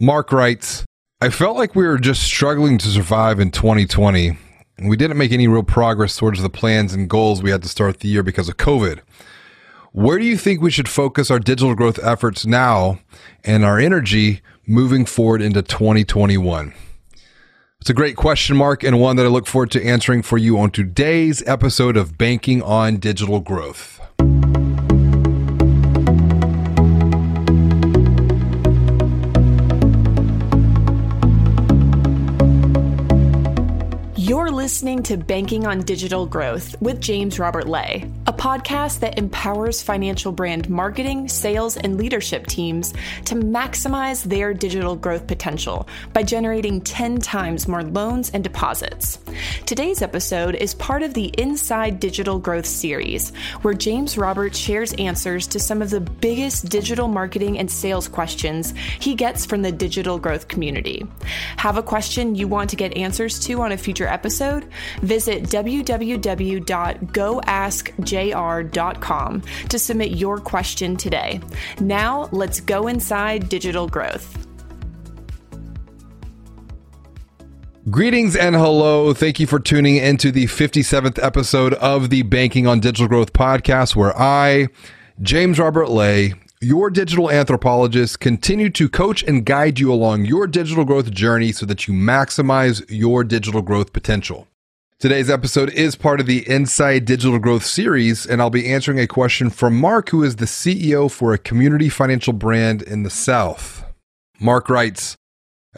Mark writes, I felt like we were just struggling to survive in 2020. We didn't make any real progress towards the plans and goals we had to start the year because of COVID. Where do you think we should focus our digital growth efforts now and our energy moving forward into 2021? It's a great question, Mark, and one that I look forward to answering for you on today's episode of Banking on Digital Growth. Listening to Banking on Digital Growth with James Robert Lay, a podcast that empowers financial brand marketing, sales, and leadership teams to maximize their digital growth potential by generating 10 times more loans and deposits. Today's episode is part of the Inside Digital Growth series, where James Robert shares answers to some of the biggest digital marketing and sales questions he gets from the digital growth community. Have a question you want to get answers to on a future episode? Episode, visit www.goaskjr.com to submit your question today. Now, let's go inside digital growth. Greetings and hello. Thank you for tuning into the 57th episode of the Banking on Digital Growth podcast, where I, James Robert Lay, your digital anthropologist continue to coach and guide you along your digital growth journey so that you maximize your digital growth potential. Today's episode is part of the Inside Digital Growth series, and I'll be answering a question from Mark, who is the CEO for a community financial brand in the South. Mark writes,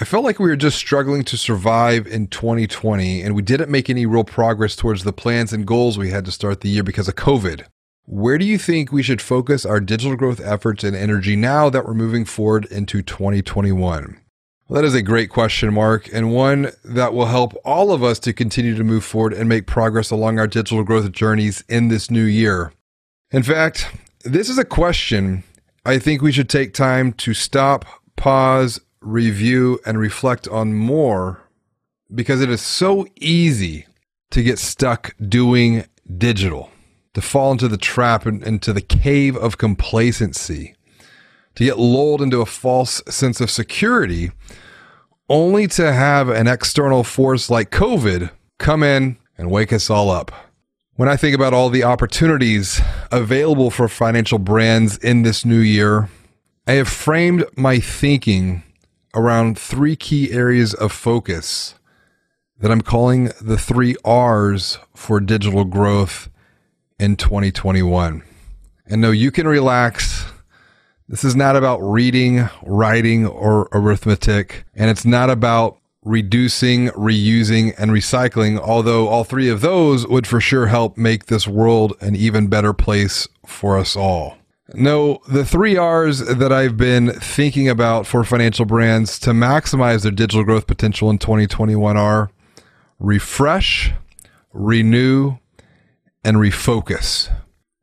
I felt like we were just struggling to survive in 2020, and we didn't make any real progress towards the plans and goals we had to start the year because of COVID. Where do you think we should focus our digital growth efforts and energy now that we're moving forward into 2021? Well, that is a great question, Mark, and one that will help all of us to continue to move forward and make progress along our digital growth journeys in this new year. In fact, this is a question I think we should take time to stop, pause, review, and reflect on more because it is so easy to get stuck doing digital to fall into the trap and into the cave of complacency, to get lulled into a false sense of security, only to have an external force like COVID come in and wake us all up. When I think about all the opportunities available for financial brands in this new year, I have framed my thinking around three key areas of focus that I'm calling the three R's for digital growth in 2021. And no, you can relax. This is not about reading, writing, or arithmetic. And it's not about reducing, reusing, and recycling, although all three of those would for sure help make this world an even better place for us all. No, the three R's that I've been thinking about for financial brands to maximize their digital growth potential in 2021 are refresh, renew, and refocus.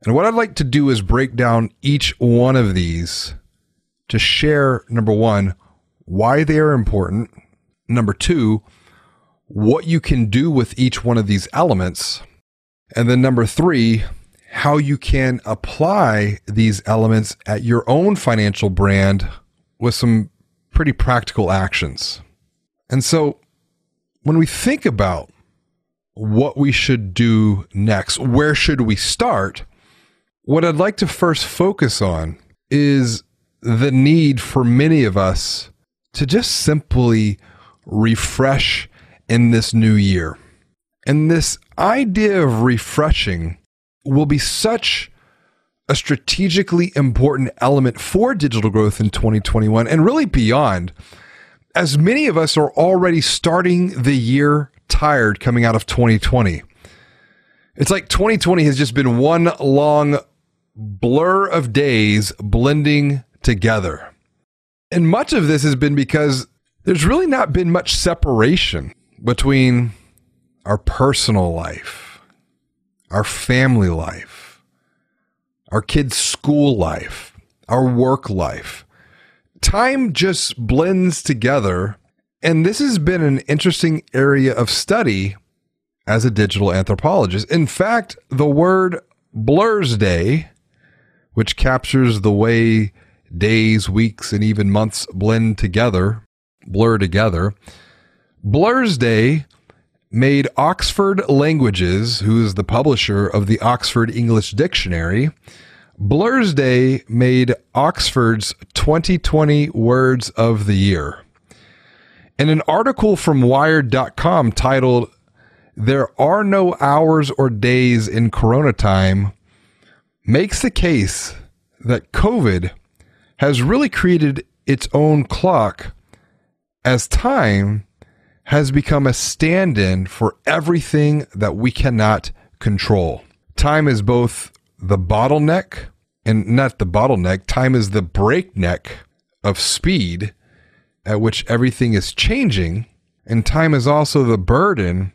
And what I'd like to do is break down each one of these to share number one, why they are important, number two, what you can do with each one of these elements, and then number three, how you can apply these elements at your own financial brand with some pretty practical actions. And so when we think about what we should do next. Where should we start? What I'd like to first focus on is the need for many of us to just simply refresh in this new year. And this idea of refreshing will be such a strategically important element for digital growth in 2021 and really beyond, as many of us are already starting the year tired coming out of 2020. It's like 2020 has just been one long blur of days blending together. And much of this has been because there's really not been much separation between our personal life, our family life, our kids' school life, our work life. Time just blends together and this has been an interesting area of study as a digital anthropologist. In fact, the word Blursday, which captures the way days, weeks, and even months blend together, blur together. Blursday made Oxford Languages, who is the publisher of the Oxford English Dictionary, Blursday made Oxford's 2020 Words of the Year. In an article from Wired.com titled, There Are No Hours or Days in Corona Time, makes the case that COVID has really created its own clock as time has become a stand in for everything that we cannot control. Time is both the bottleneck and not the bottleneck, time is the breakneck of speed at which everything is changing. And time is also the burden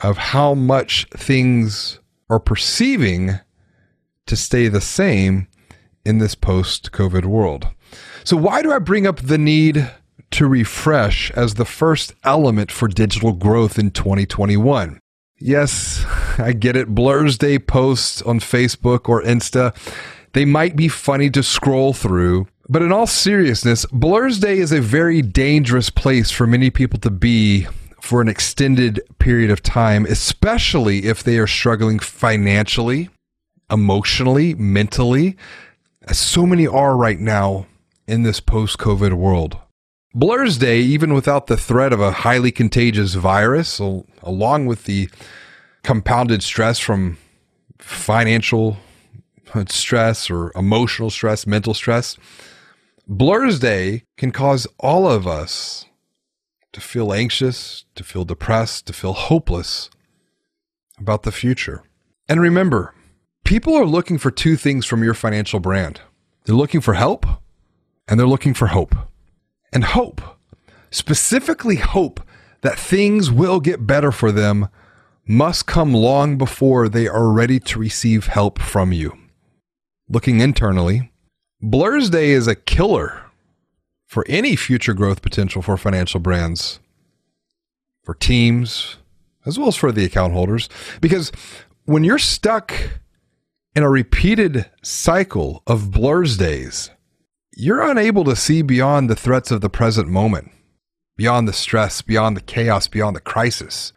of how much things are perceiving to stay the same in this post COVID world. So, why do I bring up the need to refresh as the first element for digital growth in 2021? Yes, I get it. Blursday posts on Facebook or Insta, they might be funny to scroll through. But in all seriousness, Blursday is a very dangerous place for many people to be for an extended period of time, especially if they are struggling financially, emotionally, mentally, as so many are right now in this post COVID world. Blursday, even without the threat of a highly contagious virus, along with the compounded stress from financial stress or emotional stress, mental stress, Blursday can cause all of us to feel anxious, to feel depressed, to feel hopeless about the future. And remember, people are looking for two things from your financial brand they're looking for help and they're looking for hope. And hope, specifically hope that things will get better for them, must come long before they are ready to receive help from you. Looking internally, Blursday is a killer for any future growth potential for financial brands, for teams, as well as for the account holders. Because when you're stuck in a repeated cycle of Blursdays, you're unable to see beyond the threats of the present moment, beyond the stress, beyond the chaos, beyond the crisis.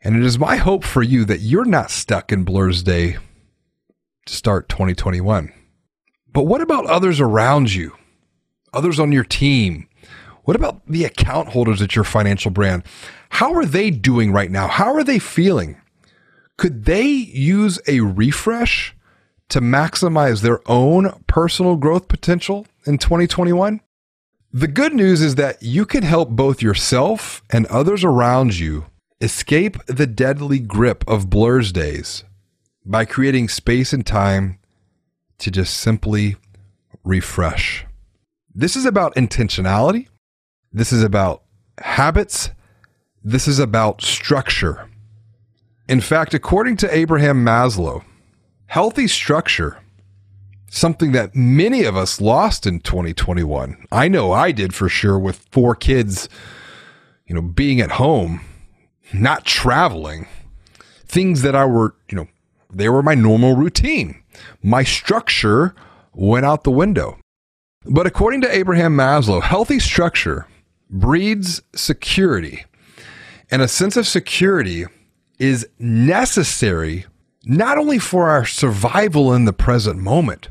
And it is my hope for you that you're not stuck in Blursday to start 2021. But what about others around you? Others on your team? What about the account holders at your financial brand? How are they doing right now? How are they feeling? Could they use a refresh to maximize their own personal growth potential in 2021? The good news is that you can help both yourself and others around you escape the deadly grip of Blursdays by creating space and time to just simply refresh. This is about intentionality. This is about habits. This is about structure. In fact, according to Abraham Maslow, healthy structure, something that many of us lost in 2021. I know I did for sure with four kids, you know, being at home, not traveling, things that I were, you know, they were my normal routine. My structure went out the window. But according to Abraham Maslow, healthy structure breeds security. And a sense of security is necessary not only for our survival in the present moment,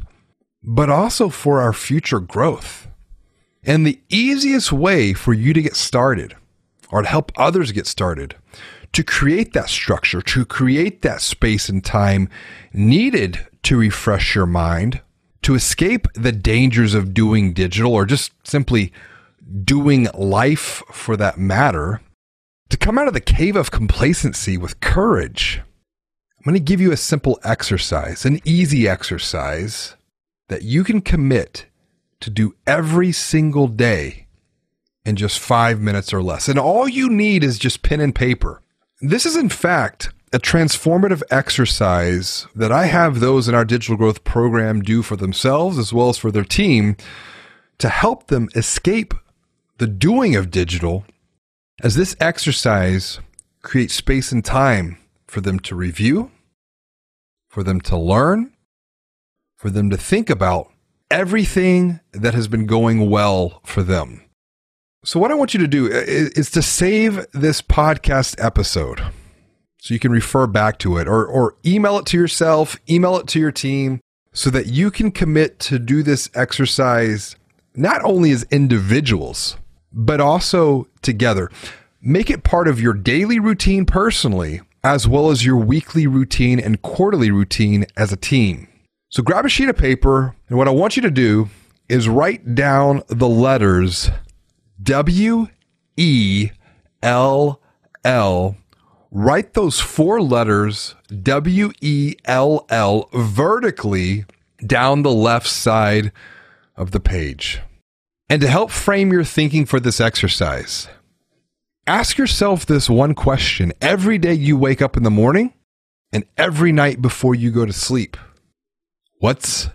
but also for our future growth. And the easiest way for you to get started or to help others get started to create that structure, to create that space and time needed to refresh your mind, to escape the dangers of doing digital or just simply doing life for that matter, to come out of the cave of complacency with courage I'm going to give you a simple exercise, an easy exercise that you can commit to do every single day in just five minutes or less. And all you need is just pen and paper. This is, in fact, a transformative exercise that I have those in our digital growth program do for themselves as well as for their team to help them escape the doing of digital as this exercise creates space and time for them to review for them to learn, for them to think about everything that has been going well for them. So, what I want you to do is, to save this podcast episode so you can refer back to it or, or email it to yourself, email it to your team so that you can commit to do this exercise not only as individuals, but also together. Make it part of your daily routine personally, as well as your weekly routine and quarterly routine as a team. So grab a sheet of paper, and what I want you to do is write down the letters W E L L. Write those four letters W E L L vertically down the left side of the page. And to help frame your thinking for this exercise, ask yourself this one question every day you wake up in the morning and every night before you go to sleep What's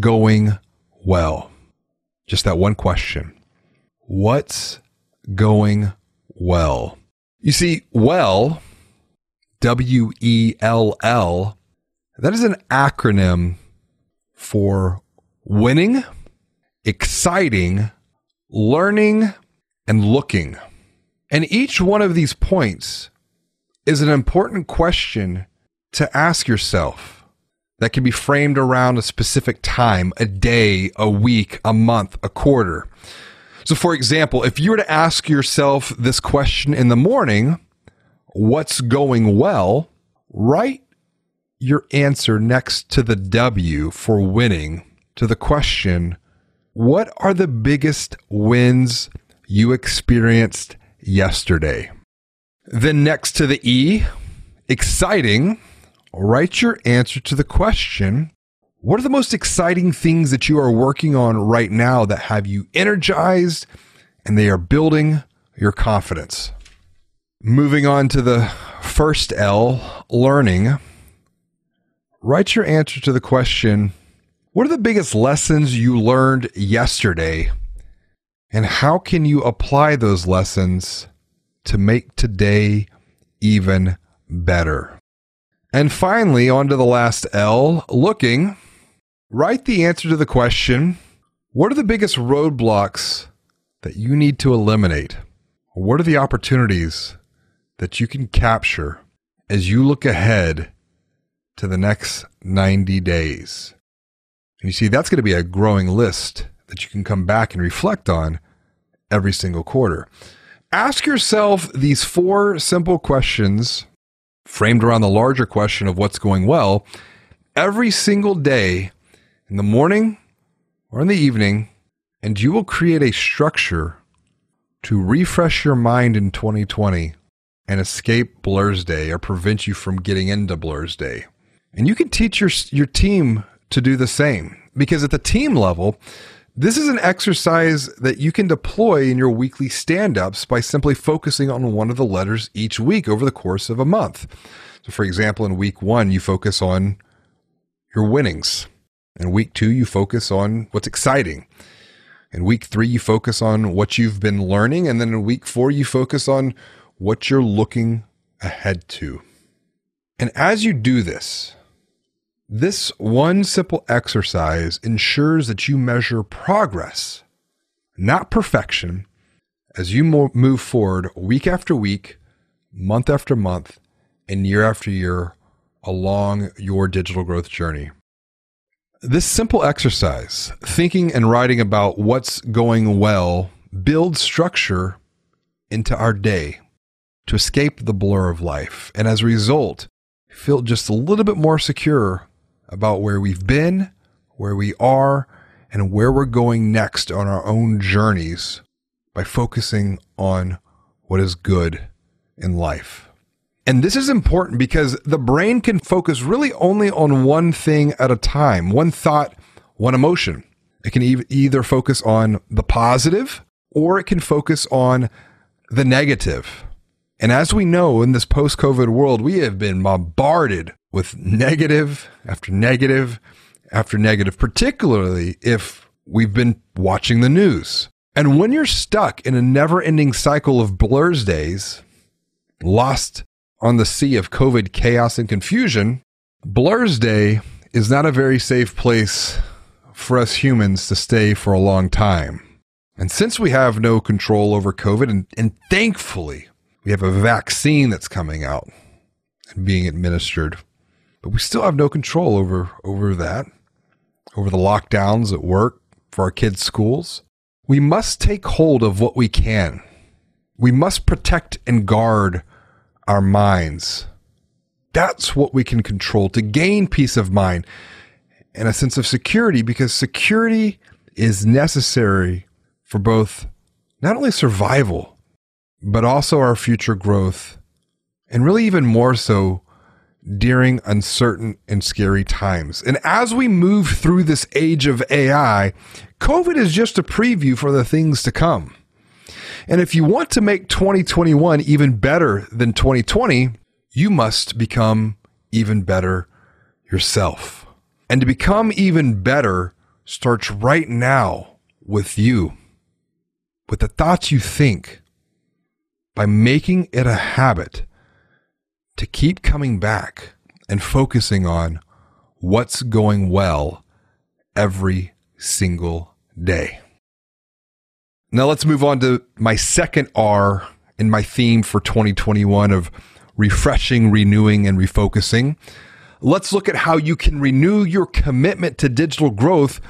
going well? Just that one question. What's going well? You see, well, W E L L, that is an acronym for winning, exciting, learning, and looking. And each one of these points is an important question to ask yourself that can be framed around a specific time, a day, a week, a month, a quarter. So, for example, if you were to ask yourself this question in the morning, what's going well? Write your answer next to the W for winning to the question, what are the biggest wins you experienced yesterday? Then next to the E, exciting, write your answer to the question, what are the most exciting things that you are working on right now that have you energized and they are building your confidence? Moving on to the first L, learning. Write your answer to the question What are the biggest lessons you learned yesterday? And how can you apply those lessons to make today even better? And finally, on to the last L, looking. Write the answer to the question What are the biggest roadblocks that you need to eliminate? What are the opportunities that you can capture as you look ahead to the next 90 days? And you see, that's going to be a growing list that you can come back and reflect on every single quarter. Ask yourself these four simple questions framed around the larger question of what's going well every single day in the morning or in the evening, and you will create a structure to refresh your mind in 2020 and escape Blursday or prevent you from getting into Blursday. And you can teach your, your team to do the same because at the team level, this is an exercise that you can deploy in your weekly stand ups by simply focusing on one of the letters each week over the course of a month. So, for example, in week one, you focus on your winnings. In week two, you focus on what's exciting. In week three, you focus on what you've been learning. And then in week four, you focus on what you're looking ahead to. And as you do this, this one simple exercise ensures that you measure progress, not perfection, as you move forward week after week, month after month, and year after year along your digital growth journey. This simple exercise, thinking and writing about what's going well, builds structure into our day to escape the blur of life. And as a result, feel just a little bit more secure about where we've been, where we are, and where we're going next on our own journeys by focusing on what is good in life. And this is important because the brain can focus really only on one thing at a time, one thought, one emotion. It can e- either focus on the positive or it can focus on the negative. And as we know in this post COVID world, we have been bombarded with negative after negative after negative, particularly if we've been watching the news. And when you're stuck in a never ending cycle of Blursdays, lost on the sea of COVID chaos and confusion, Blursday is not a very safe place for us humans to stay for a long time. And since we have no control over COVID, and, and thankfully we have a vaccine that's coming out and being administered, but we still have no control over, over that, over the lockdowns at work, for our kids' schools. We must take hold of what we can. We must protect and guard our minds. That's what we can control to gain peace of mind and a sense of security because security is necessary for both not only survival, but also our future growth, and really even more so during uncertain and scary times. And as we move through this age of AI, COVID is just a preview for the things to come. And if you want to make 2021 even better than 2020, you must become even better yourself. And to become even better starts right now with you with the thoughts you think by making it a habit to keep coming back and focusing on what's going well every single day. Now let's move on to my second R in my theme for 2021 of refreshing, renewing, and refocusing. Let's look at how you can renew your commitment to digital growth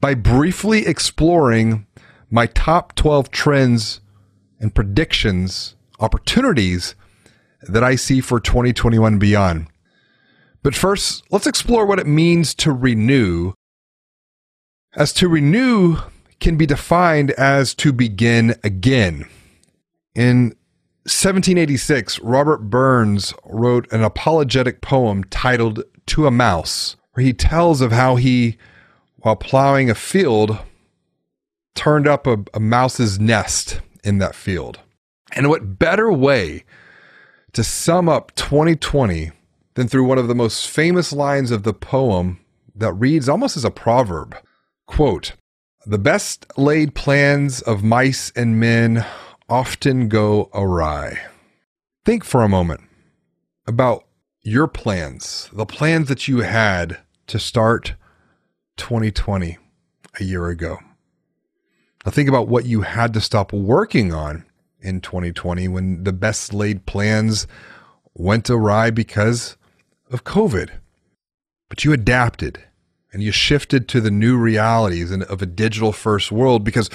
by briefly exploring my top 12 trends and predictions, opportunities that I see for 2021 beyond. But first, let's explore what it means to renew. As to renew can be defined as to begin again. In 1786, Robert Burns wrote an apologetic poem titled To a Mouse, where he tells of how he, while plowing a field, turned up a, a mouse's nest in that field. And what better way to sum up 2020 than through one of the most famous lines of the poem that reads almost as a proverb. Quote, the best laid plans of mice and men often go awry. Think for a moment about your plans, the plans that you had to start 2020 a year ago. Now think about what you had to stop working on in 2020 when the best laid plans went awry because of COVID. But you adapted and you shifted to the new realities of a digital first world because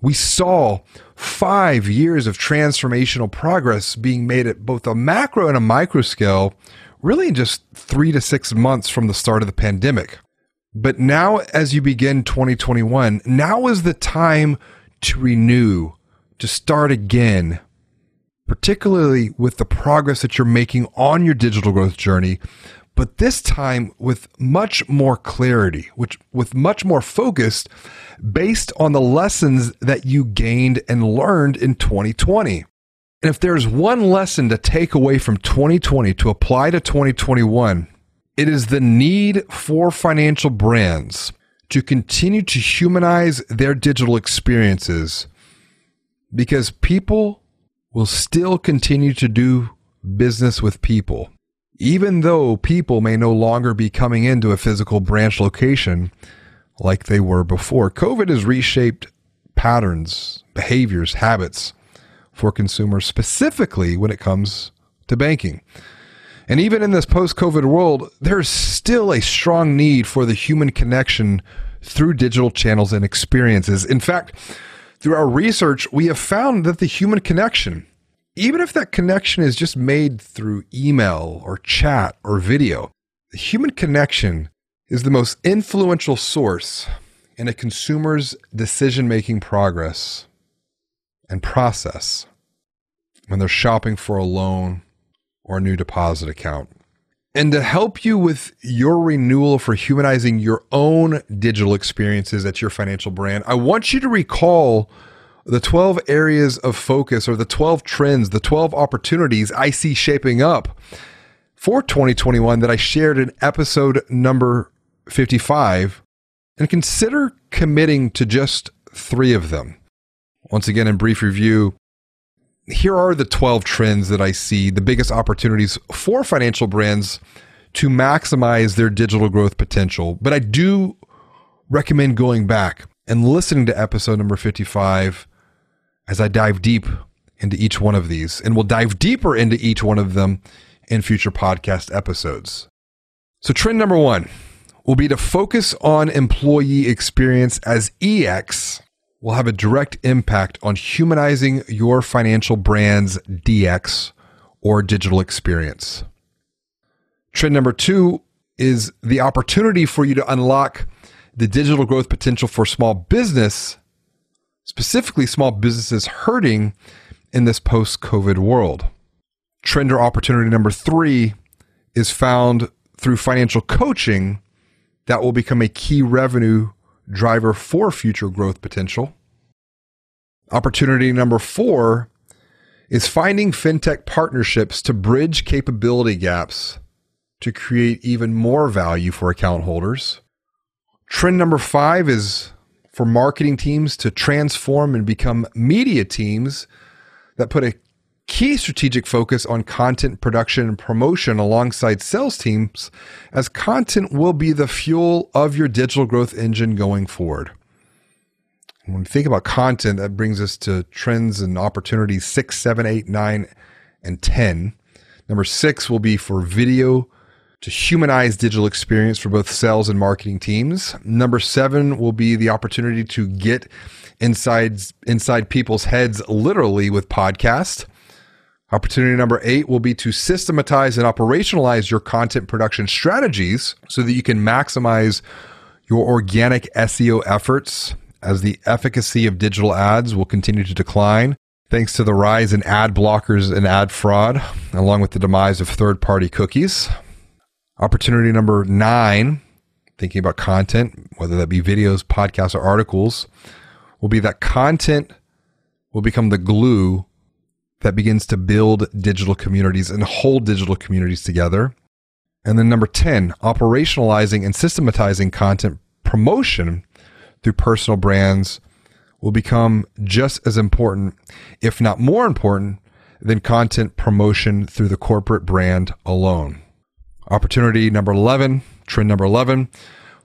we saw five years of transformational progress being made at both a macro and a micro scale, really in just three to six months from the start of the pandemic. But now, as you begin 2021, now is the time to renew, to start again, particularly with the progress that you're making on your digital growth journey, but this time with much more clarity, which with much more focused based on the lessons that you gained and learned in 2020. And if there's one lesson to take away from 2020 to apply to 2021, it is the need for financial brands to continue to humanize their digital experiences because people will still continue to do business with people. Even though people may no longer be coming into a physical branch location like they were before, COVID has reshaped patterns, behaviors, habits for consumers, specifically when it comes to banking. And even in this post COVID world, there's still a strong need for the human connection through digital channels and experiences. In fact, through our research, we have found that the human connection, even if that connection is just made through email or chat or video, the human connection is the most influential source in a consumer's decision making progress and process when they're shopping for a loan or new deposit account. And to help you with your renewal for humanizing your own digital experiences at your financial brand, I want you to recall the 12 areas of focus or the 12 trends, the 12 opportunities I see shaping up for 2021 that I shared in episode number 55 and consider committing to just three of them. Once again, in brief review, here are the 12 trends that I see, the biggest opportunities for financial brands to maximize their digital growth potential. But I do recommend going back and listening to episode number 55 as I dive deep into each one of these. And we'll dive deeper into each one of them in future podcast episodes. So, trend number one will be to focus on employee experience as EX will have a direct impact on humanizing your financial brand's DX or digital experience. Trend number two is the opportunity for you to unlock the digital growth potential for small business, specifically small businesses hurting in this post COVID world. Trend or opportunity number three is found through financial coaching that will become a key revenue driver for future growth potential. Opportunity number four is finding fintech partnerships to bridge capability gaps to create even more value for account holders. Trend number five is for marketing teams to transform and become media teams that put a key strategic focus on content production and promotion alongside sales teams, as content will be the fuel of your digital growth engine going forward. when we think about content, that brings us to trends and opportunities six, seven, eight, nine, and 10. Number six will be for video to humanize digital experience for both sales and marketing teams. Number seven will be the opportunity to get inside inside people's heads literally with podcast. Opportunity number eight will be to systematize and operationalize your content production strategies so that you can maximize your organic SEO efforts as the efficacy of digital ads will continue to decline thanks to the rise in ad blockers and ad fraud, along with the demise of third party cookies. Opportunity number nine, thinking about content, whether that be videos, podcasts, or articles, will be that content will become the glue that begins to build digital communities and hold digital communities together. And then number 10, operationalizing and systematizing content promotion through personal brands will become just as important, if not more important, than content promotion through the corporate brand alone. Opportunity number 11, trend number 11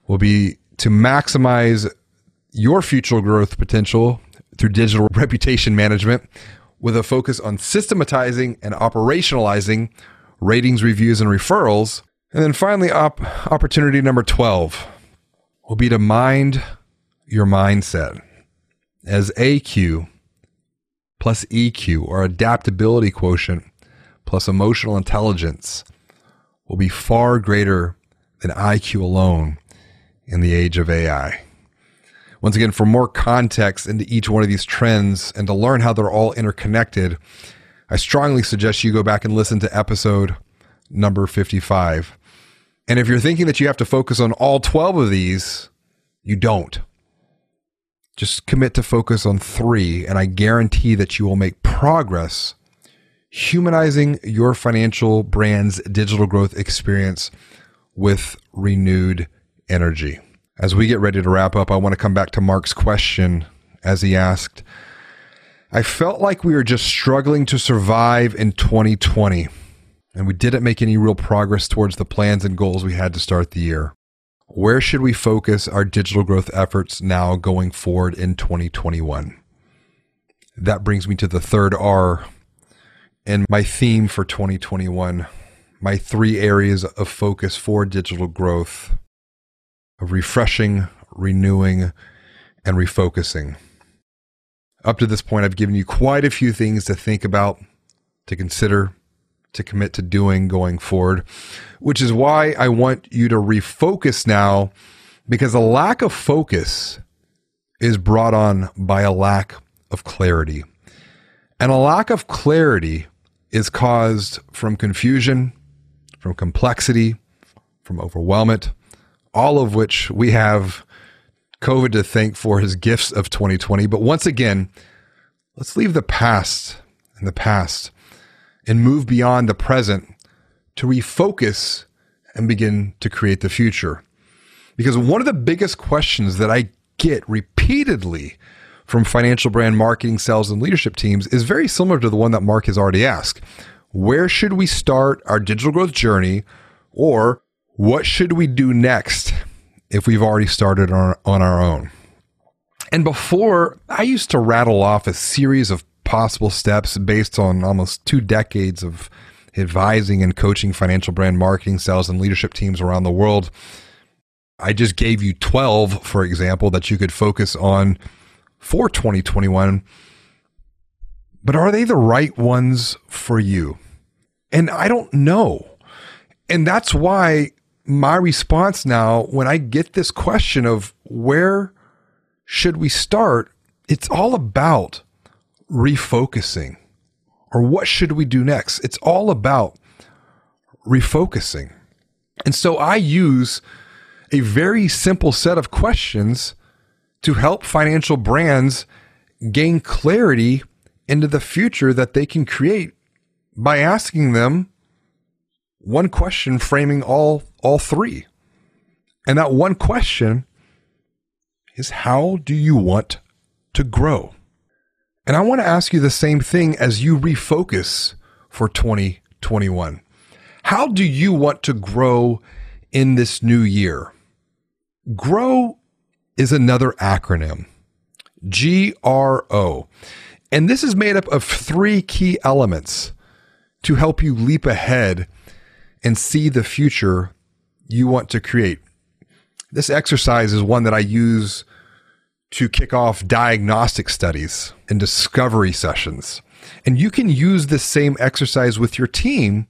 will be to maximize your future growth potential through digital reputation management with a focus on systematizing and operationalizing ratings, reviews, and referrals. And then finally, op- opportunity number 12 will be to mind your mindset as AQ plus EQ or adaptability quotient plus emotional intelligence will be far greater than IQ alone in the age of AI. Once again, for more context into each one of these trends and to learn how they're all interconnected, I strongly suggest you go back and listen to episode number 55. And if you're thinking that you have to focus on all 12 of these, you don't. Just commit to focus on three, and I guarantee that you will make progress humanizing your financial brand's digital growth experience with renewed energy. As we get ready to wrap up, I want to come back to Mark's question as he asked I felt like we were just struggling to survive in 2020, and we didn't make any real progress towards the plans and goals we had to start the year. Where should we focus our digital growth efforts now going forward in 2021? That brings me to the third R and my theme for 2021, my three areas of focus for digital growth of refreshing, renewing, and refocusing. Up to this point, I've given you quite a few things to think about, to consider, to commit to doing going forward, which is why I want you to refocus now because a lack of focus is brought on by a lack of clarity. And a lack of clarity is caused from confusion, from complexity, from overwhelmment, all of which we have COVID to thank for his gifts of 2020. But once again, let's leave the past in the past and move beyond the present to refocus and begin to create the future. Because one of the biggest questions that I get repeatedly from financial brand marketing, sales, and leadership teams is very similar to the one that Mark has already asked. Where should we start our digital growth journey? Or what should we do next if we've already started on, on our own? And before, I used to rattle off a series of possible steps based on almost two decades of advising and coaching financial brand marketing, sales, and leadership teams around the world. I just gave you 12, for example, that you could focus on for 2021. But are they the right ones for you? And I don't know. And that's why my response now, when I get this question of where should we start, it's all about refocusing or what should we do next? It's all about refocusing. And so I use a very simple set of questions to help financial brands gain clarity into the future that they can create by asking them one question framing all all three. And that one question is how do you want to grow? And I want to ask you the same thing as you refocus for 2021. How do you want to grow in this new year? GROW is another acronym G R O. And this is made up of three key elements to help you leap ahead and see the future you want to create. This exercise is one that I use to kick off diagnostic studies and discovery sessions. And you can use this same exercise with your team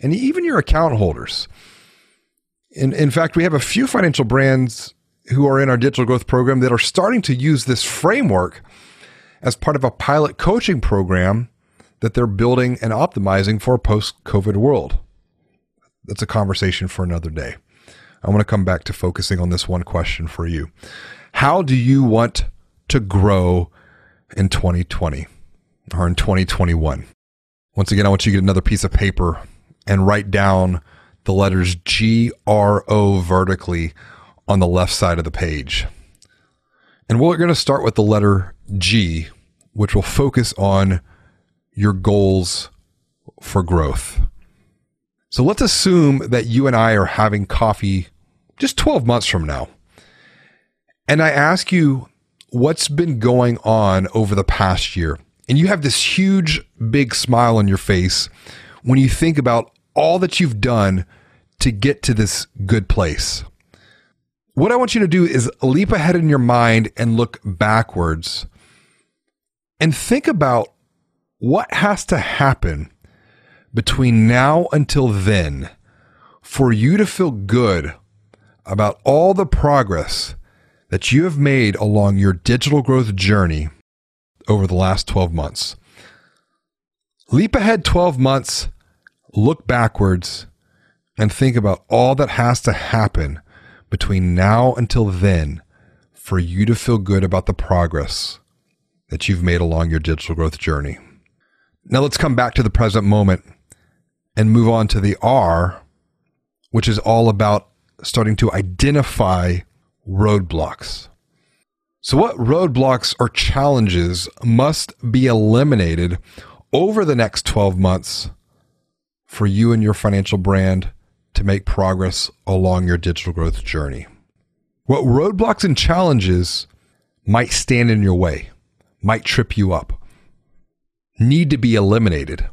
and even your account holders. In, in fact, we have a few financial brands who are in our digital growth program that are starting to use this framework as part of a pilot coaching program that they're building and optimizing for a post COVID world. That's a conversation for another day. I want to come back to focusing on this one question for you. How do you want to grow in 2020 or in 2021? Once again, I want you to get another piece of paper and write down the letters G R O vertically on the left side of the page. And we're going to start with the letter G, which will focus on your goals for growth. So let's assume that you and I are having coffee just 12 months from now. And I ask you what's been going on over the past year. And you have this huge, big smile on your face when you think about all that you've done to get to this good place. What I want you to do is leap ahead in your mind and look backwards and think about what has to happen between now until then for you to feel good about all the progress that you have made along your digital growth journey over the last 12 months. Leap ahead 12 months, look backwards, and think about all that has to happen between now until then for you to feel good about the progress that you've made along your digital growth journey. Now let's come back to the present moment and move on to the R, which is all about starting to identify roadblocks. So, what roadblocks or challenges must be eliminated over the next 12 months for you and your financial brand to make progress along your digital growth journey? What roadblocks and challenges might stand in your way, might trip you up, need to be eliminated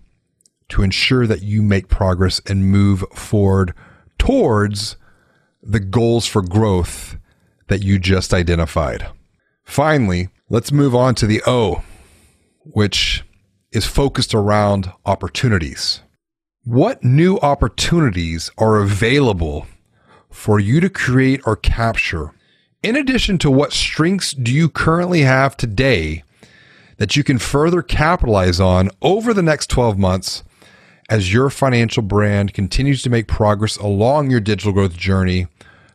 to ensure that you make progress and move forward towards the goals for growth that you just identified. Finally, let's move on to the O, which is focused around opportunities. What new opportunities are available for you to create or capture? In addition to what strengths do you currently have today that you can further capitalize on over the next 12 months as your financial brand continues to make progress along your digital growth journey,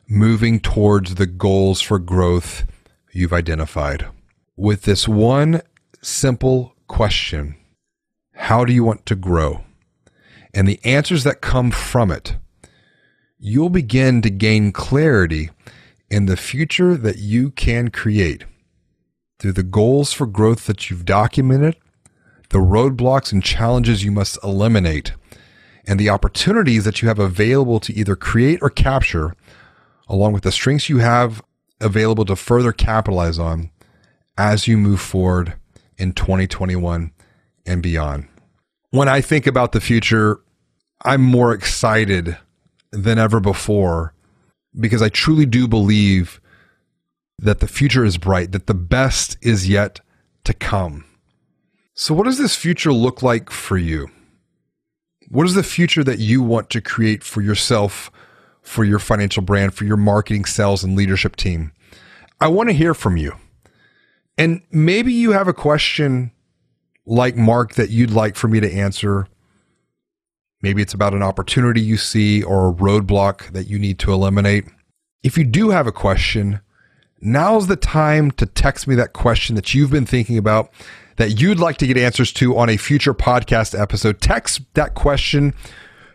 moving towards the goals for growth you've identified. With this one simple question How do you want to grow? And the answers that come from it, you'll begin to gain clarity in the future that you can create through the goals for growth that you've documented the roadblocks and challenges you must eliminate, and the opportunities that you have available to either create or capture, along with the strengths you have available to further capitalize on as you move forward in 2021 and beyond. When I think about the future, I'm more excited than ever before because I truly do believe that the future is bright, that the best is yet to come. So, what does this future look like for you? What is the future that you want to create for yourself, for your financial brand, for your marketing, sales, and leadership team? I want to hear from you. And maybe you have a question like Mark that you'd like for me to answer. Maybe it's about an opportunity you see or a roadblock that you need to eliminate. If you do have a question, now's the time to text me that question that you've been thinking about that you'd like to get answers to on a future podcast episode. Text that question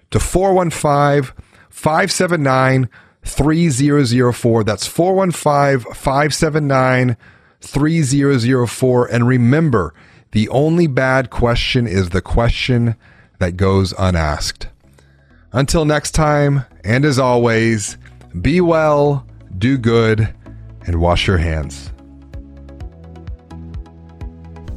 to 415 579 3004. That's 415 579 3004. And remember, the only bad question is the question that goes unasked. Until next time, and as always, be well, do good, and wash your hands.